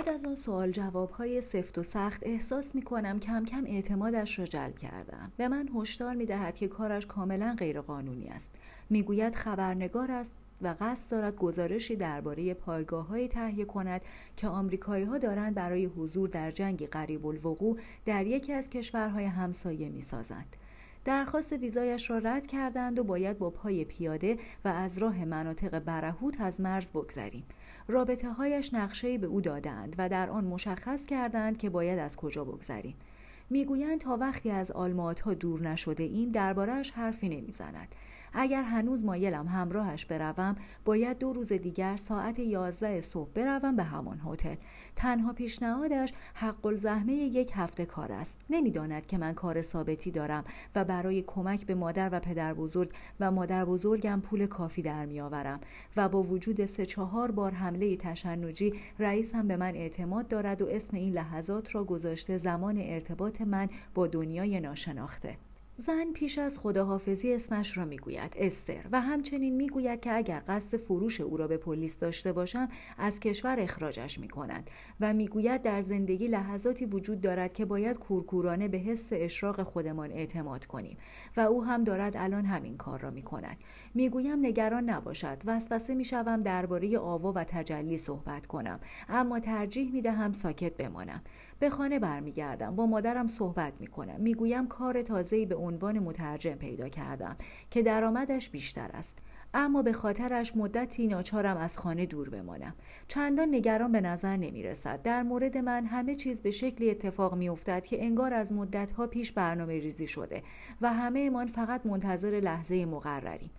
بعد از آن سوال جوابهای سفت و سخت احساس می کنم کم کم اعتمادش را جلب کردم به من هشدار می دهد که کارش کاملا غیرقانونی است می‌گوید خبرنگار است و قصد دارد گزارشی درباره پایگاه های تهیه کند که آمریکایی ها دارند برای حضور در جنگی قریب الوقوع در یکی از کشورهای همسایه می سازند. درخواست ویزایش را رد کردند و باید با پای پیاده و از راه مناطق برهوت از مرز بگذریم. رابطه هایش نقشه به او دادند و در آن مشخص کردند که باید از کجا بگذریم. می‌گویند تا وقتی از آلمات ها دور نشده ایم دربارهش حرفی نمی‌زند اگر هنوز مایلم همراهش بروم باید دو روز دیگر ساعت یازده صبح بروم به همان هتل. تنها پیشنهادش حق الزحمه یک هفته کار است. نمی‌داند که من کار ثابتی دارم و برای کمک به مادر و پدر بزرگ و مادر بزرگم پول کافی در میآورم و با وجود سه چهار بار حمله تشنجی رئیس هم به من اعتماد دارد و اسم این لحظات را گذاشته زمان ارتباط من با دنیای ناشناخته. زن پیش از خداحافظی اسمش را می‌گوید استر و همچنین می‌گوید که اگر قصد فروش او را به پلیس داشته باشم از کشور اخراجش می‌کنند و می‌گوید در زندگی لحظاتی وجود دارد که باید کورکورانه به حس اشراق خودمان اعتماد کنیم و او هم دارد الان همین کار را می‌کند. می‌گویم نگران نباشد. وسوسه می‌شوم درباره آوا و تجلی صحبت کنم. اما ترجیح می‌دهم ساکت بمانم. به خانه برمیگردم. با مادرم صحبت می‌کنم. می‌گویم کار تازه‌ای به عنوان مترجم پیدا کردم که درآمدش بیشتر است. اما به خاطرش مدتی ناچارم از خانه دور بمانم. چندان نگران به نظر نمی رسد در مورد من همه چیز به شکلی اتفاق می افتد که انگار از مدتها پیش برنامه ریزی شده و همه من فقط منتظر لحظه مقرریم.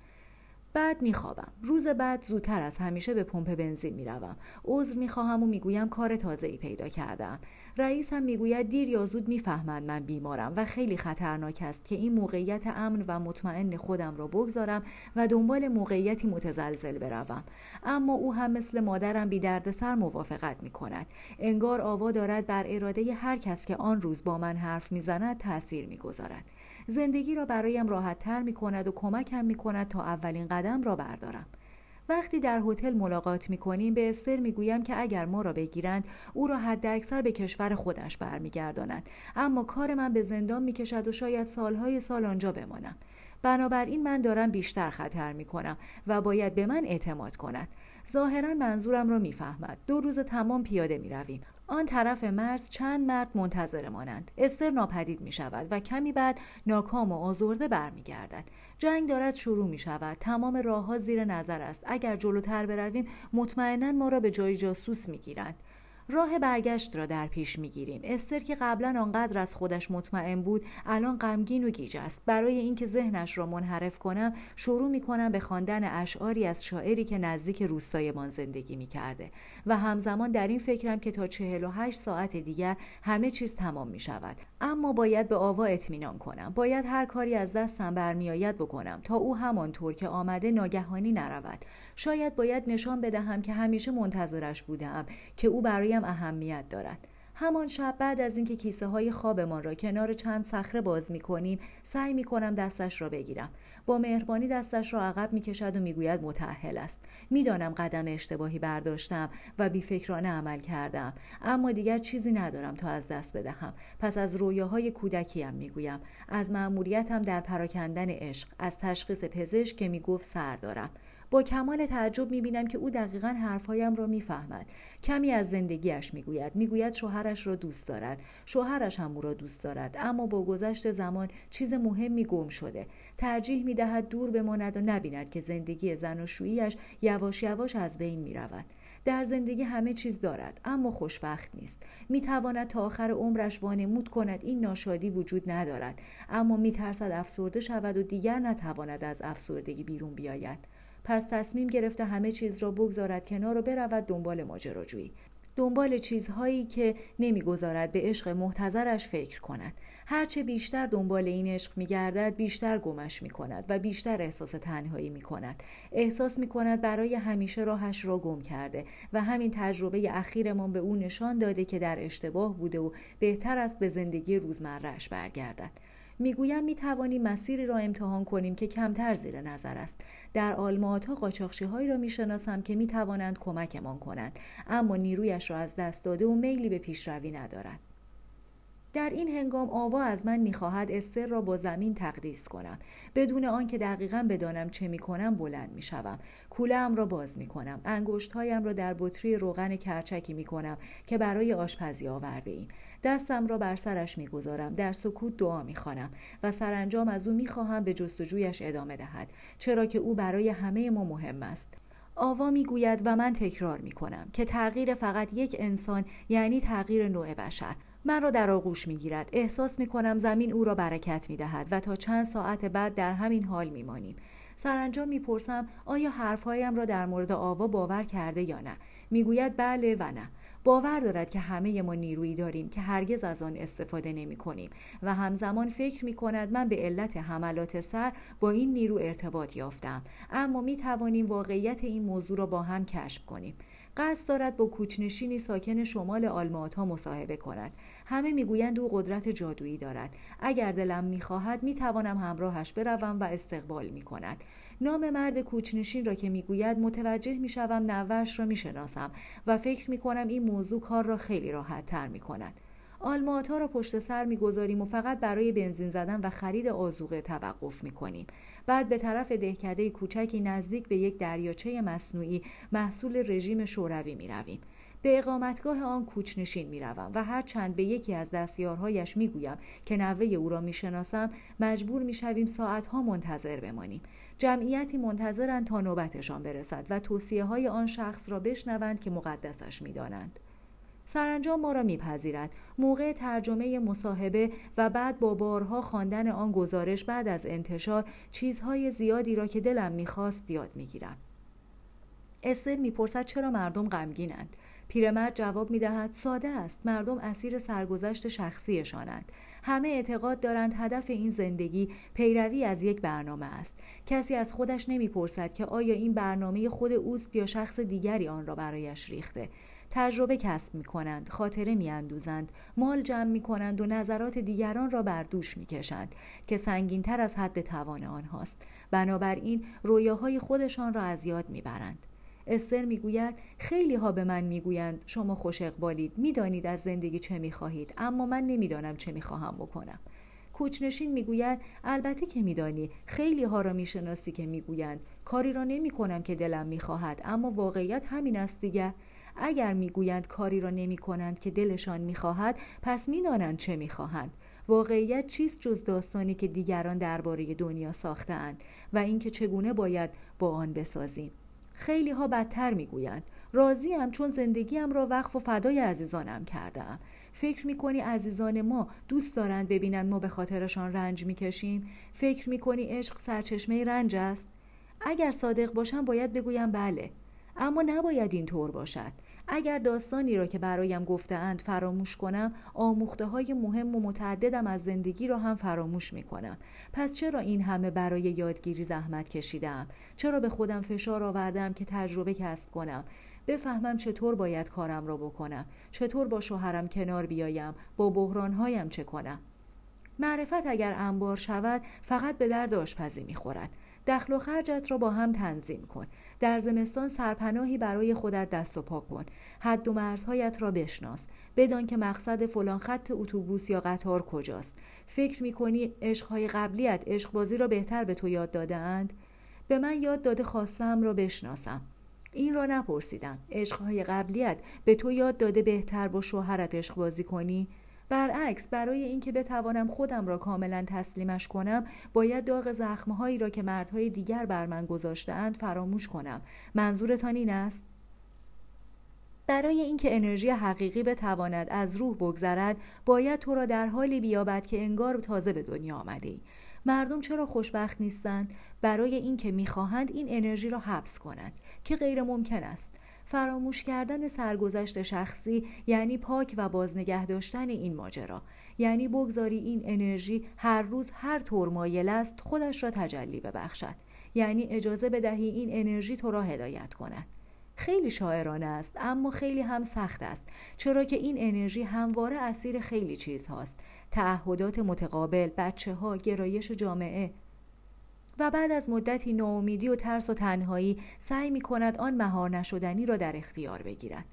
بعد میخوابم. روز بعد زودتر از همیشه به پمپ بنزین می‌روم. عذر می‌خواهم و می‌گویم کار تازه ای پیدا کردم رئیس هم می‌گوید دیر یا زود می‌فهمند من بیمارم و خیلی خطرناک است که این موقعیت امن و مطمئن خودم را بگذارم و دنبال موقعیتی متزلزل بروم. اما او هم مثل مادرم بی سر موافقت می کند انگار آوا دارد بر اراده هر کس که آن روز با من حرف می‌زند تاثیر می‌گذارد. زندگی را برایم راحت تر می کند و کمکم می کند تا اولین قدم را بردارم. وقتی در هتل ملاقات می کنیم به استر می گویم که اگر ما را بگیرند او را حد اکثر به کشور خودش برمیگرداند اما کار من به زندان می کشد و شاید سالهای سال آنجا بمانم. بنابراین من دارم بیشتر خطر می کنم و باید به من اعتماد کند. ظاهرا منظورم را می‌فهمد. دو روز تمام پیاده می رویم آن طرف مرز چند مرد منتظر مانند. استر ناپدید می شود و کمی بعد ناکام و آزرده برمیگردد. جنگ دارد شروع می شود. تمام راه ها زیر نظر است. اگر جلوتر برویم مطمئنا ما را به جای جاسوس می گیرند. راه برگشت را در پیش می‌گیریم. استر که قبلا آنقدر از خودش مطمئن بود الان غمگین و گیج است. برای اینکه ذهنش را منحرف کنم شروع می‌کنم به خواندن اشعاری از شاعری که نزدیک روستایمان زندگی می‌کرده و همزمان در این فکرم که تا 48 ساعت دیگر همه چیز تمام می شود اما باید به آوا اطمینان کنم. باید هر کاری از دستم برمیآید بکنم. تا او همانطور که آمده ناگهانی نرود. شاید باید نشان بدهم که همیشه منتظرش بودم که او برایم اهمیت دارد. همان شب بعد از اینکه کیسه های خوابمان را کنار چند صخره باز می کنیم سعی می کنم دستش را بگیرم. با مهربانی دستش را عقب می کشد و می‌گوید متأهل است. می‌دانم قدم اشتباهی برداشتم و بیفکرانه عمل کردم. اما دیگر چیزی ندارم تا از دست بدهم. پس از رویاهای کودکیم می‌گویم. از مأموریتم در پراکندن عشق از تشخیص پزشک که می‌گفت سر دارم. با کمال تعجب می‌بینم که او دقیقا حرفهایم را می‌فهمد. کمی از زندگیش می‌گوید. می‌گوید شوهرش را دوست دارد. شوهرش هم او را دوست دارد. اما با گذشت زمان چیز مهمی گم شده. ترجیح می‌دهد دور بماند و نبیند که زندگی زن و شویش یواش یواش از بین می‌رود. در زندگی همه چیز دارد اما خوشبخت نیست. می‌تواند تا آخر عمرش وانمود کند. این ناشادی وجود ندارد. اما میترسد افسرده شود و دیگر نتواند از افسردگی بیرون بیاید. پس تصمیم گرفته همه چیز را بگذارد کنار و برود دنبال ماجراجویی. دنبال چیزهایی که نمی‌گذارد به عشق محتظرش فکر کند. هرچه بیشتر دنبال این عشق میگردد بیشتر گمش می‌کند و بیشتر احساس تنهایی می‌کند. احساس می‌کند برای همیشه راهش را گم کرده و همین تجربه اخیرمان به او نشان داده که در اشتباه بوده و بهتر است به زندگی روزمرهش برگردد. می‌گویم می توانیم مسیری را امتحان کنیم که کمتر زیر نظر است. در آلمات ها قاچاقچی هایی را می‌شناسم که می توانند کمکمان کنند اما نیرویش را از دست داده و میلی به پیشروی ندارد. در این هنگام آوا از من می‌خواهد استر را با زمین تقدیس کنم. بدون آنکه دقیقا بدانم چه می‌کنم بلند می‌شوم. کوله ام را باز می‌کنم. انگشتهایم را در بطری روغن کرچکی می‌کنم که برای آشپزی آورده ایم دستم را بر سرش می‌گذارم. در سکوت دعا می‌خوانم و سرانجام از او می‌خواهم به جستجویش ادامه دهد چرا که او برای همه ما مهم است. آوا می‌گوید و من تکرار می‌کنم که تغییر فقط یک انسان یعنی تغییر نوع بشر من را در آغوش می‌گیرد. احساس می‌کنم زمین او را برکت می‌دهد و تا چند ساعت بعد در همین حال میمانیم. سرانجام می‌پرسم آیا حرفهایم را در مورد آوا باور کرده یا نه؟ می‌گوید بله و نه. باور دارد که همه ما نیرویی داریم که هرگز از آن استفاده نمی کنیم و همزمان فکر می کند من به علت حملات سر با این نیرو ارتباط یافتم. اما می توانیم واقعیت این موضوع را با هم کشف کنیم. قصد دارد با کوچنشینی ساکن شمال آلمات ها مصاحبه کند. همه می‌گویند او قدرت جادویی دارد. اگر دلم می‌خواهد می‌توانم همراهش بروم و استقبال می‌کند. نام مرد کوچنشین را که می‌گوید متوجه می‌شوم نوش را می‌شناسم و فکر می‌کنم این موضوع کار را خیلی راحت تر می‌کند. آلمات ها را پشت سر می‌گذاریم و فقط برای بنزین زدن و خرید آزوقه توقف می‌کنیم. بعد به طرف دهکده کوچکی نزدیک به یک دریاچه مصنوعی محصول رژیم شوروی می‌رویم. به اقامتگاه آن کوچنشین می روم و هر چند به یکی از دستیارهایش می گویم که نوه او را می شناسم مجبور می شویم ساعتها منتظر بمانیم. جمعیتی منتظرند تا نوبتشان برسد و توصیه های آن شخص را بشنوند که مقدسش می دانند. سرانجام ما را میپذیرد. موقع ترجمه مصاحبه و بعد با بارها خواندن آن گزارش بعد از انتشار چیزهای زیادی را که دلم می‌خواست یاد می‌گیرم. استر می‌پرسد چرا مردم غمگینند. پیرمرد جواب می‌دهد ساده است مردم اسیر سرگذشت شخصیشانند همه اعتقاد دارند هدف این زندگی پیروی از یک برنامه است کسی از خودش نمی‌پرسد که آیا این برنامه خود اوست یا شخص دیگری آن را برایش ریخته تجربه کسب می کنند، خاطره می اندوزند، مال جمع می کنند و نظرات دیگران را بر دوش می کشند که سنگین تر از حد توان آنهاست. بنابراین رویاهای خودشان را از یاد می برند. استر می‌گوید خیلی ها به من می‌گویند. شما خوش اقبالید. می‌دانید از زندگی چه می‌خواهید. اما من نمی‌دانم چه می‌خواهم بکنم. کوچنشین می‌گوید البته که میدانی. خیلی ها را می‌شناسی که می‌گویند. کاری را نمی کنم که دلم می‌خواهد. اما واقعیت همین است دیگر اگر می‌گویند کاری را نمی کنند که دلشان می‌خواهد پس می‌دانند چه می‌خواهند. واقعیت چیست جز داستانی که دیگران درباره دنیا ساختهاند؟ و اینکه چگونه باید با آن بسازیم؟ خیلی ها بدتر می‌گویند. راضیم چون زندگیم را وقف و فدای عزیزانم کردم فکر می‌کنی عزیزان ما دوست دارند ببینند ما به خاطرشان رنج می‌کشیم؟ فکر می‌کنی عشق سرچشمه رنج است؟ اگر صادق باشم باید بگویم بله اما نباید این طور باشد. اگر داستانی را که برایم گفتهاند فراموش کنم آموخته های مهم و متعددم از زندگی را هم فراموش می کنم پس چرا این همه برای یادگیری زحمت کشیدم چرا به خودم فشار آوردم که تجربه کسب کنم؟ بفهمم چطور باید کارم را بکنم. چطور با شوهرم کنار بیایم؟ با بحرانهایم چه کنم؟ معرفت اگر انبار شود فقط به درد آشپزی می‌خورد. دخل و خرجت را با هم تنظیم کن. در زمستان سرپناهی برای خودت دست و پا کن. حد و مرزهایت را بشناس. بدان که مقصد فلان خط اتوبوس یا قطار کجاست. فکر می‌کنی عشقهای قبلیت عشقبازی را بهتر به تو یاد دادهاند؟ به من یاد داده خواستم را بشناسم. این را نپرسیدم. عشقهای قبلیت به تو یاد داده بهتر با شوهرت عشق بازی کنی؟ برعکس برای اینکه بتوانم خودم را کاملا تسلیمش کنم باید داغ زخمهایی را که مردهای دیگر بر من گذاشتهاند فراموش کنم. منظورتان این است؟ برای اینکه انرژی حقیقی بتواند از روح بگذرد باید تو را در حالی بیابد که انگار تازه به دنیا آمده ای. مردم چرا خوشبخت نیستند؟ برای اینکه می‌خواهند این انرژی را حبس کنند که غیر ممکن است. فراموش کردن سرگذشت شخصی یعنی پاک و بازنگه داشتن این ماجرا. یعنی بگذاری این انرژی هر روز هر طور مایل است خودش را تجلی ببخشد. یعنی اجازه بدهی این انرژی تو را هدایت کند. خیلی شاعرانه است اما خیلی هم سخت است چرا که این انرژی همواره اسیر خیلی چیز هاست تعهدات متقابل بچه ها گرایش جامعه و بعد از مدتی ناامیدی و ترس و تنهایی سعی می کند آن مهار نشدنی را در اختیار بگیرد.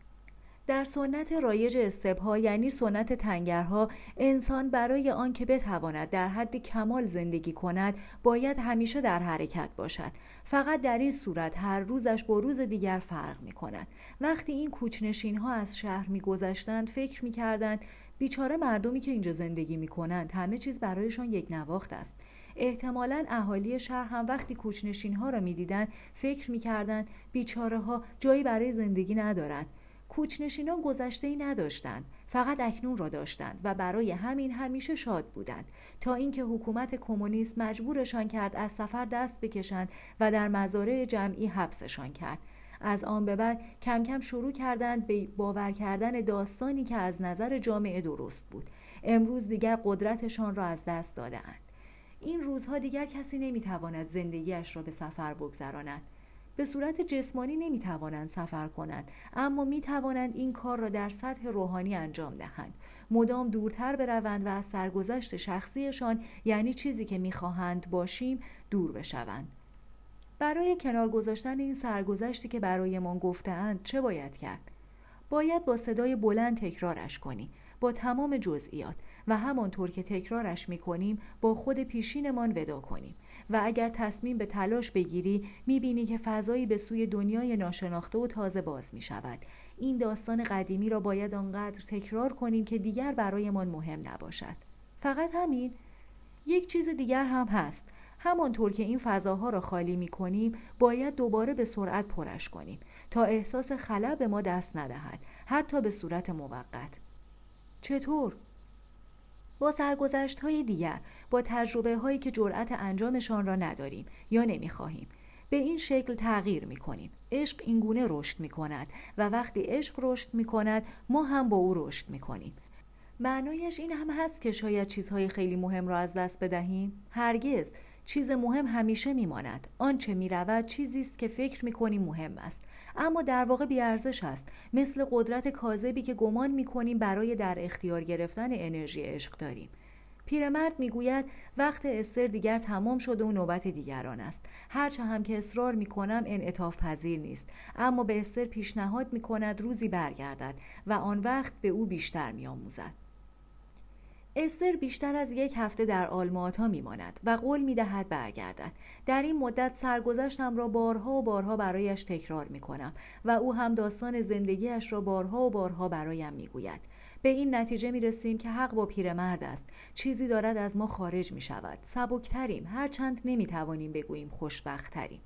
در سنت رایج استبها یعنی سنت تنگرها انسان برای آنکه بتواند در حد کمال زندگی کند باید همیشه در حرکت باشد. فقط در این صورت هر روزش با روز دیگر فرق می کند وقتی این کوچنشین ها از شهر می گذشتند فکر می کردند بیچاره مردمی که اینجا زندگی می کنند همه چیز برایشان یک نواخت است. احتمالا اهالی شهر هم وقتی کوچنشین ها را می‌دیدند فکر می‌کردند بیچاره ها جایی برای زندگی ندارند. کوچنشینان گذشته ای نداشتند فقط اکنون را داشتند و برای همین همیشه شاد بودند. تا اینکه حکومت کمونیست مجبورشان کرد از سفر دست بکشند و در مزارع جمعی حبسشان کرد. از آن به بعد کم کم شروع کردند به باور کردن داستانی که از نظر جامعه درست بود. امروز دیگر قدرتشان را از دست دادهاند. این روزها دیگر کسی نمی‌تواند زندگیش را به سفر بگذراند. به صورت جسمانی نمی‌توانند سفر کنند اما می‌توانند این کار را در سطح روحانی انجام دهند. مدام دورتر بروند و از سرگذشت شخصیشان یعنی چیزی که می‌خواهند باشیم دور بشوند. برای کنار گذاشتن این سرگذشتی که برایمان گفتهاند چه باید کرد؟ باید با صدای بلند تکرارش کنی با تمام جزئیات. و همانطور که تکرارش می‌کنیم با خود پیشینمان ودا کنیم و اگر تصمیم به تلاش بگیری می‌بینی که فضایی به سوی دنیای ناشناخته و تازه باز می شود. این داستان قدیمی را باید آنقدر تکرار کنیم که دیگر برایمان مهم نباشد. فقط همین یک چیز دیگر هم هست. همانطور که این فضاها را خالی می کنیم باید دوباره به سرعت پرش کنیم تا احساس خلا به ما دست ندهد حتی به صورت موقت چطور با سرگذشت های دیگر با تجربه هایی که جرأت انجامشان را نداریم یا نمی‌خواهیم. به این شکل تغییر می کنیم عشق اینگونه رشد می کند و وقتی عشق رشد می کند ما هم با او رشد می کنیم معنایش این هم هست که شاید چیزهای خیلی مهم را از دست بدهیم. هرگز چیز مهم همیشه میماند. آنچه می‌رود چیزی است که فکر می‌کنیم مهم است. اما در واقع بیارزش است. مثل قدرت کاذبی که گمان می‌کنیم برای در اختیار گرفتن انرژی عشق داریم. پیرمرد می‌گوید وقت استر دیگر تمام شده و نوبت دیگران است. هرچه هم که اصرار می‌کنم انعطاف پذیر نیست. اما به استر پیشنهاد می‌کند روزی برگردد و آن وقت به او بیشتر میآموزد. استر بیشتر از یک هفته در آلماتا میماند و قول می‌دهد برگردد. در این مدت سرگذشتم را بارها و بارها برایش تکرار می‌کنم و او هم داستان زندگیش را بارها و بارها برایم می‌گوید. به این نتیجه می رسیم که حق با پیرمرد است. چیزی دارد از ما خارج می شود سبکتریم. هرچند نمی توانیم بگوییم خوشبختتریم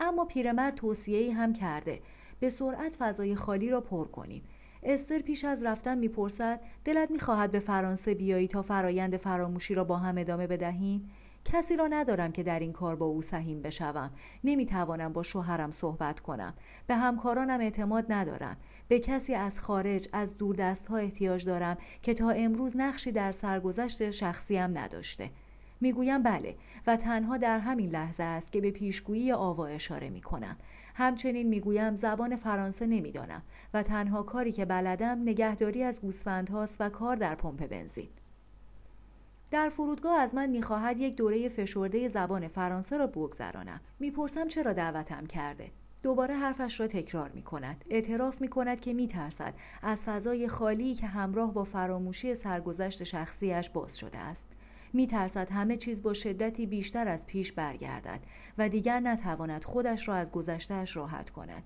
اما پیرمرد توصیه هم کرده. به سرعت فضای خالی را پر کنیم. استر پیش از رفتن می‌پرسد دلت می‌خواهد به فرانسه بیایی تا فرایند فراموشی را با هم ادامه بدهیم؟ کسی را ندارم که در این کار با او سهیم بشوم. نمی‌توانم با شوهرم صحبت کنم. به همکارانم اعتماد ندارم. به کسی از خارج از دست ها احتیاج دارم که تا امروز نقشی در سرگذشت شخصیم نداشته. می‌گویم بله و تنها در همین لحظه است که به پیشگویی آوا اشاره می کنم همچنین می‌گویم زبان فرانسه نمی‌دانم و تنها کاری که بلدم نگهداری از گوسفندهاست و کار در پمپ بنزین در فرودگاه از من می‌خواهد یک دوره فشرده زبان فرانسه را بگذرانم می‌پرسم چرا دعوتم کرده دوباره حرفش را تکرار می کند. اعتراف می کند که می ترسد از فضای خالی که همراه با فراموشی سرگذشت شخصیش باز شده است. می ترسد همه چیز با شدتی بیشتر از پیش برگردد و دیگر نتواند خودش را از گذشتهش راحت کند.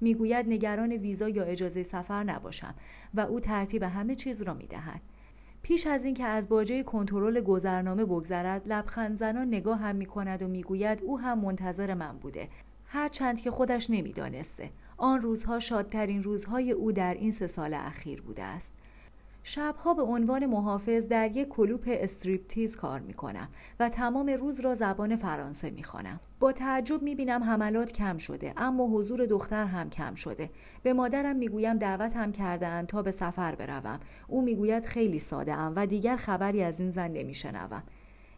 می‌گوید نگران ویزا یا اجازه سفر نباشم و او ترتیب همه چیز را می دهد. پیش از اینکه از باجه کنترل گذرنامه بگذرد لبخند زنان نگاه هم می کند و می‌گوید او هم منتظر من بوده هرچند که خودش نمی‌دانسته آن روزها شادترین روزهای او در این سه سال اخیر بوده است شبها به عنوان محافظ در یک کلوپ استریپتیز کار می کنم و تمام روز را زبان فرانسه می خانم. با تعجب می بینم حملات کم شده اما حضور دختر هم کم شده. به مادرم می گویم دعوت هم کردن تا به سفر بروم. او می گوید خیلی ساده ام و دیگر خبری از این زن نمی شنوم.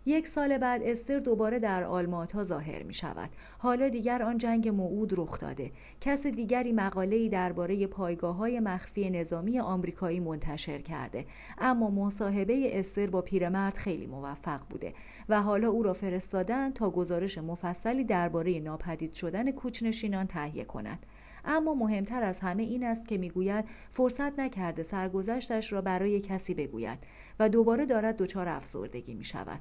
یک سال بعد استر دوباره در آلماتا ظاهر می شود. حالا دیگر آن جنگ موعود رخ داده. کس دیگری مقاله‌ای درباره پایگاه های مخفی نظامی آمریکایی منتشر کرده. اما مصاحبه استر با پیرمرد خیلی موفق بوده و حالا او را فرستادن تا گزارش مفصلی درباره ناپدید شدن کوچنشینان تهیه کند. اما مهمتر از همه این است که می‌گوید فرصت نکرده سرگذشتش را برای کسی بگوید و دوباره دارد دچار افسردگی می شود.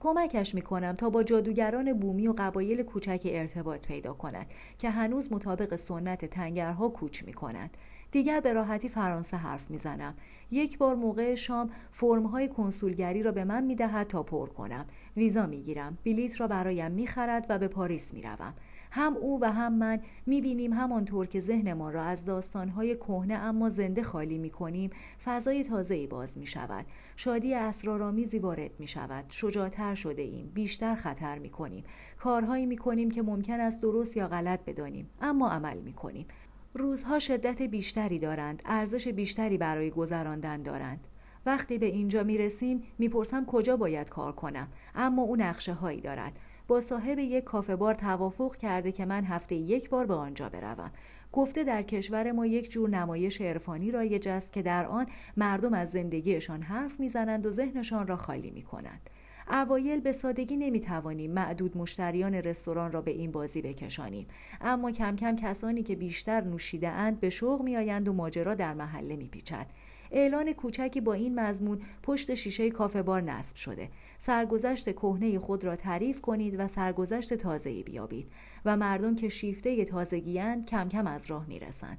کمکش می کنم تا با جادوگران بومی و قبایل کوچک ارتباط پیدا کند که هنوز مطابق سنت تنگرها کوچ می کند. دیگر به راحتی فرانسه حرف می‌زنم. یک بار موقع شام فرمهای کنسولگری را به من می‌دهد تا پر کنم. ویزا می‌گیرم. بلیت را برایم می‌خرد و به پاریس می‌روم. هم او و هم من می‌بینیم همانطور که ذهنمان را از داستانهای کهنه اما زنده خالی می‌کنیم فضای تازه‌ای باز می‌شود. شادی اسرارآمیزی وارد می‌شود. شجاعتر شده ایم. بیشتر خطر می‌کنیم. کارهایی می‌کنیم که ممکن است درست یا غلط بدانیم. اما عمل می‌کنیم. روزها شدت بیشتری دارند. ارزش بیشتری برای گذراندن دارند. وقتی به اینجا می رسیم می‌پرسم کجا باید کار کنم. اما او نقشه هایی دارد. با صاحب یک کافه بار توافق کرده که من هفته یک بار به آنجا بروم گفته در کشور ما یک جور نمایش عرفانی رایج است که در آن مردم از زندگیشان حرف می‌زنند و ذهنشان را خالی می کنند. اوایل به سادگی نمی توانیم معدود مشتریان رستوران را به این بازی بکشانیم اما کم کم کسانی که بیشتر نوشیده اند به شوق می آیند و ماجرا در محله می پیچد. اعلان کوچکی با این مضمون پشت شیشه کافه بار نصب شده. سرگذشت کهنه خود را تعریف کنید و سرگذشت تازه‌ای بیابید و مردم که شیفته تازگیاند کم کم از راه می‌رسند.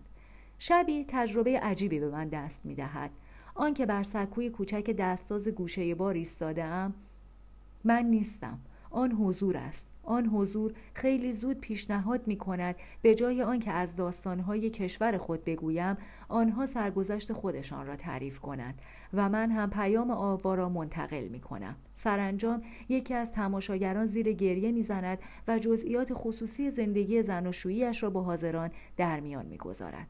شبی تجربه عجیبی به من دست می‌دهد. آنکه بر سکوی کوچک دستاز گوشه بار ایستاده من نیستم. آن حضور است. آن حضور خیلی زود پیشنهاد می کند به جای آنکه از داستانهای کشور خود بگویم آنها سرگذشت خودشان را تعریف کنند و من هم پیام آوا را منتقل می کنم سرانجام یکی از تماشاگران زیر گریه می‌زند و جزئیات خصوصی زندگی زناشوییاش را با حاضران در میان می‌گذارد.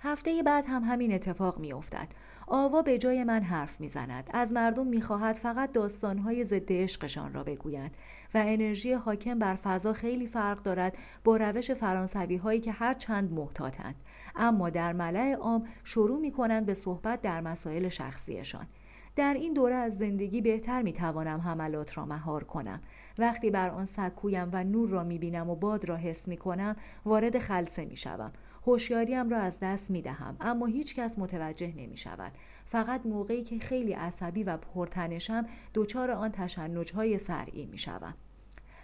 هفته بعد هم همین اتفاق میافتد. آوا به جای من حرف می‌زند. از مردم می‌خواهد فقط داستانهای ضد عشقشان را بگویند و انرژی حاکم بر فضا خیلی فرق دارد با روش فرانسوی هایی که هر چند محتاطند. اما در ملع عام شروع می کنند به صحبت در مسائل شخصیشان. در این دوره از زندگی بهتر می توانم حملات را مهار کنم. وقتی بر آن سکویم و نور را می بینم و باد را حس می کنم وارد خلصه می شوم هوشیاریم را از دست می دهم اما هیچ کس متوجه نمی شود فقط موقعی که خیلی عصبی و پرتنشم دچار آن تشنج های سرعی می شوم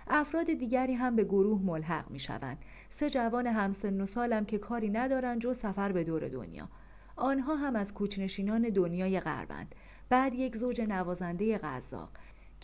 افراد دیگری هم به گروه ملحق می شوند سه جوان همسن و سالم که کاری ندارند جز سفر به دور دنیا. آنها هم از کوچنشینان دنیای غربند. بعد یک زوج نوازنده غذاق.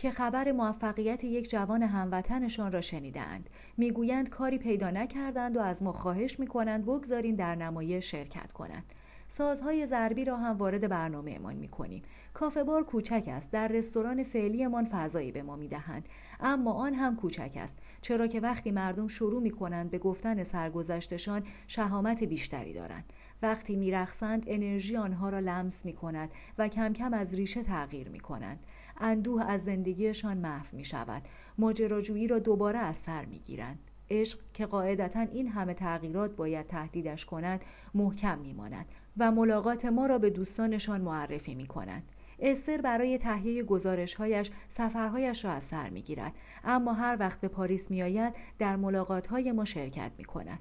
که خبر موفقیت یک جوان هموطنشان را شنیدند می‌گویند کاری پیدا نکردند و از ما خواهش می‌کنند بگذاریم در نمایش شرکت کنند سازهای ضربی را هم وارد برنامه امان می کنیم. کافه بار کوچک است. در رستوران فعلیمان فضایی به ما می دهند. اما آن هم کوچک است. چرا که وقتی مردم شروع می کنند به گفتن سرگذشتشان شهامت بیشتری دارند. وقتی می رخصند انرژی آنها را لمس می کند و کم کم از ریشه تغییر می کنند. اندوه از زندگیشان محو می شود. ماجراجویی را دوباره از سر می گیرند. عشق که قاعدتا این همه تغییرات باید تهدیدش کند محکم میماند و ملاقات ما را به دوستانشان معرفی می کنند. استر برای تهیه گزارشهایش سفرهایش را از سر می گیرد اما هر وقت به پاریس می آید در ملاقات های ما شرکت می کند.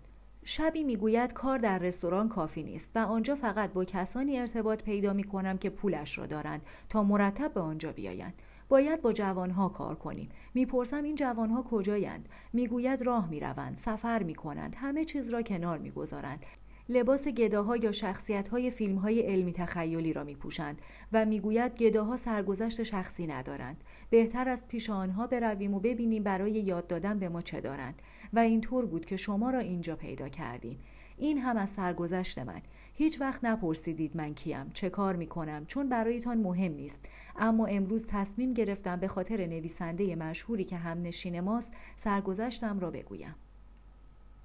شبی می‌گوید کار در رستوران کافی نیست و آنجا فقط با کسانی ارتباط پیدا می کنم که پولش را دارند تا مرتب به آنجا بیایند. باید با جوانها کار کنیم. می‌پرسم این جوانها کجایند؟ می‌گوید راه می‌روند سفر می‌کنند همه چیز را کنار می‌گذارند. لباس گداها یا شخصیت های فیلم های علمی تخیلی را می پوشند و می‌گوید گداها سرگذشت شخصی ندارند. بهتر از پیش آنها برویم و ببینیم برای یاد دادن به ما چه دارند. و اینطور بود که شما را اینجا پیدا کردیم. این هم از سرگذشت من. هیچ وقت نپرسیدید من کیم چه کار می کنم چون برایتان مهم نیست. اما امروز تصمیم گرفتم به خاطر نویسنده مشهوری که هم نشین ماست سرگذشتم را بگویم.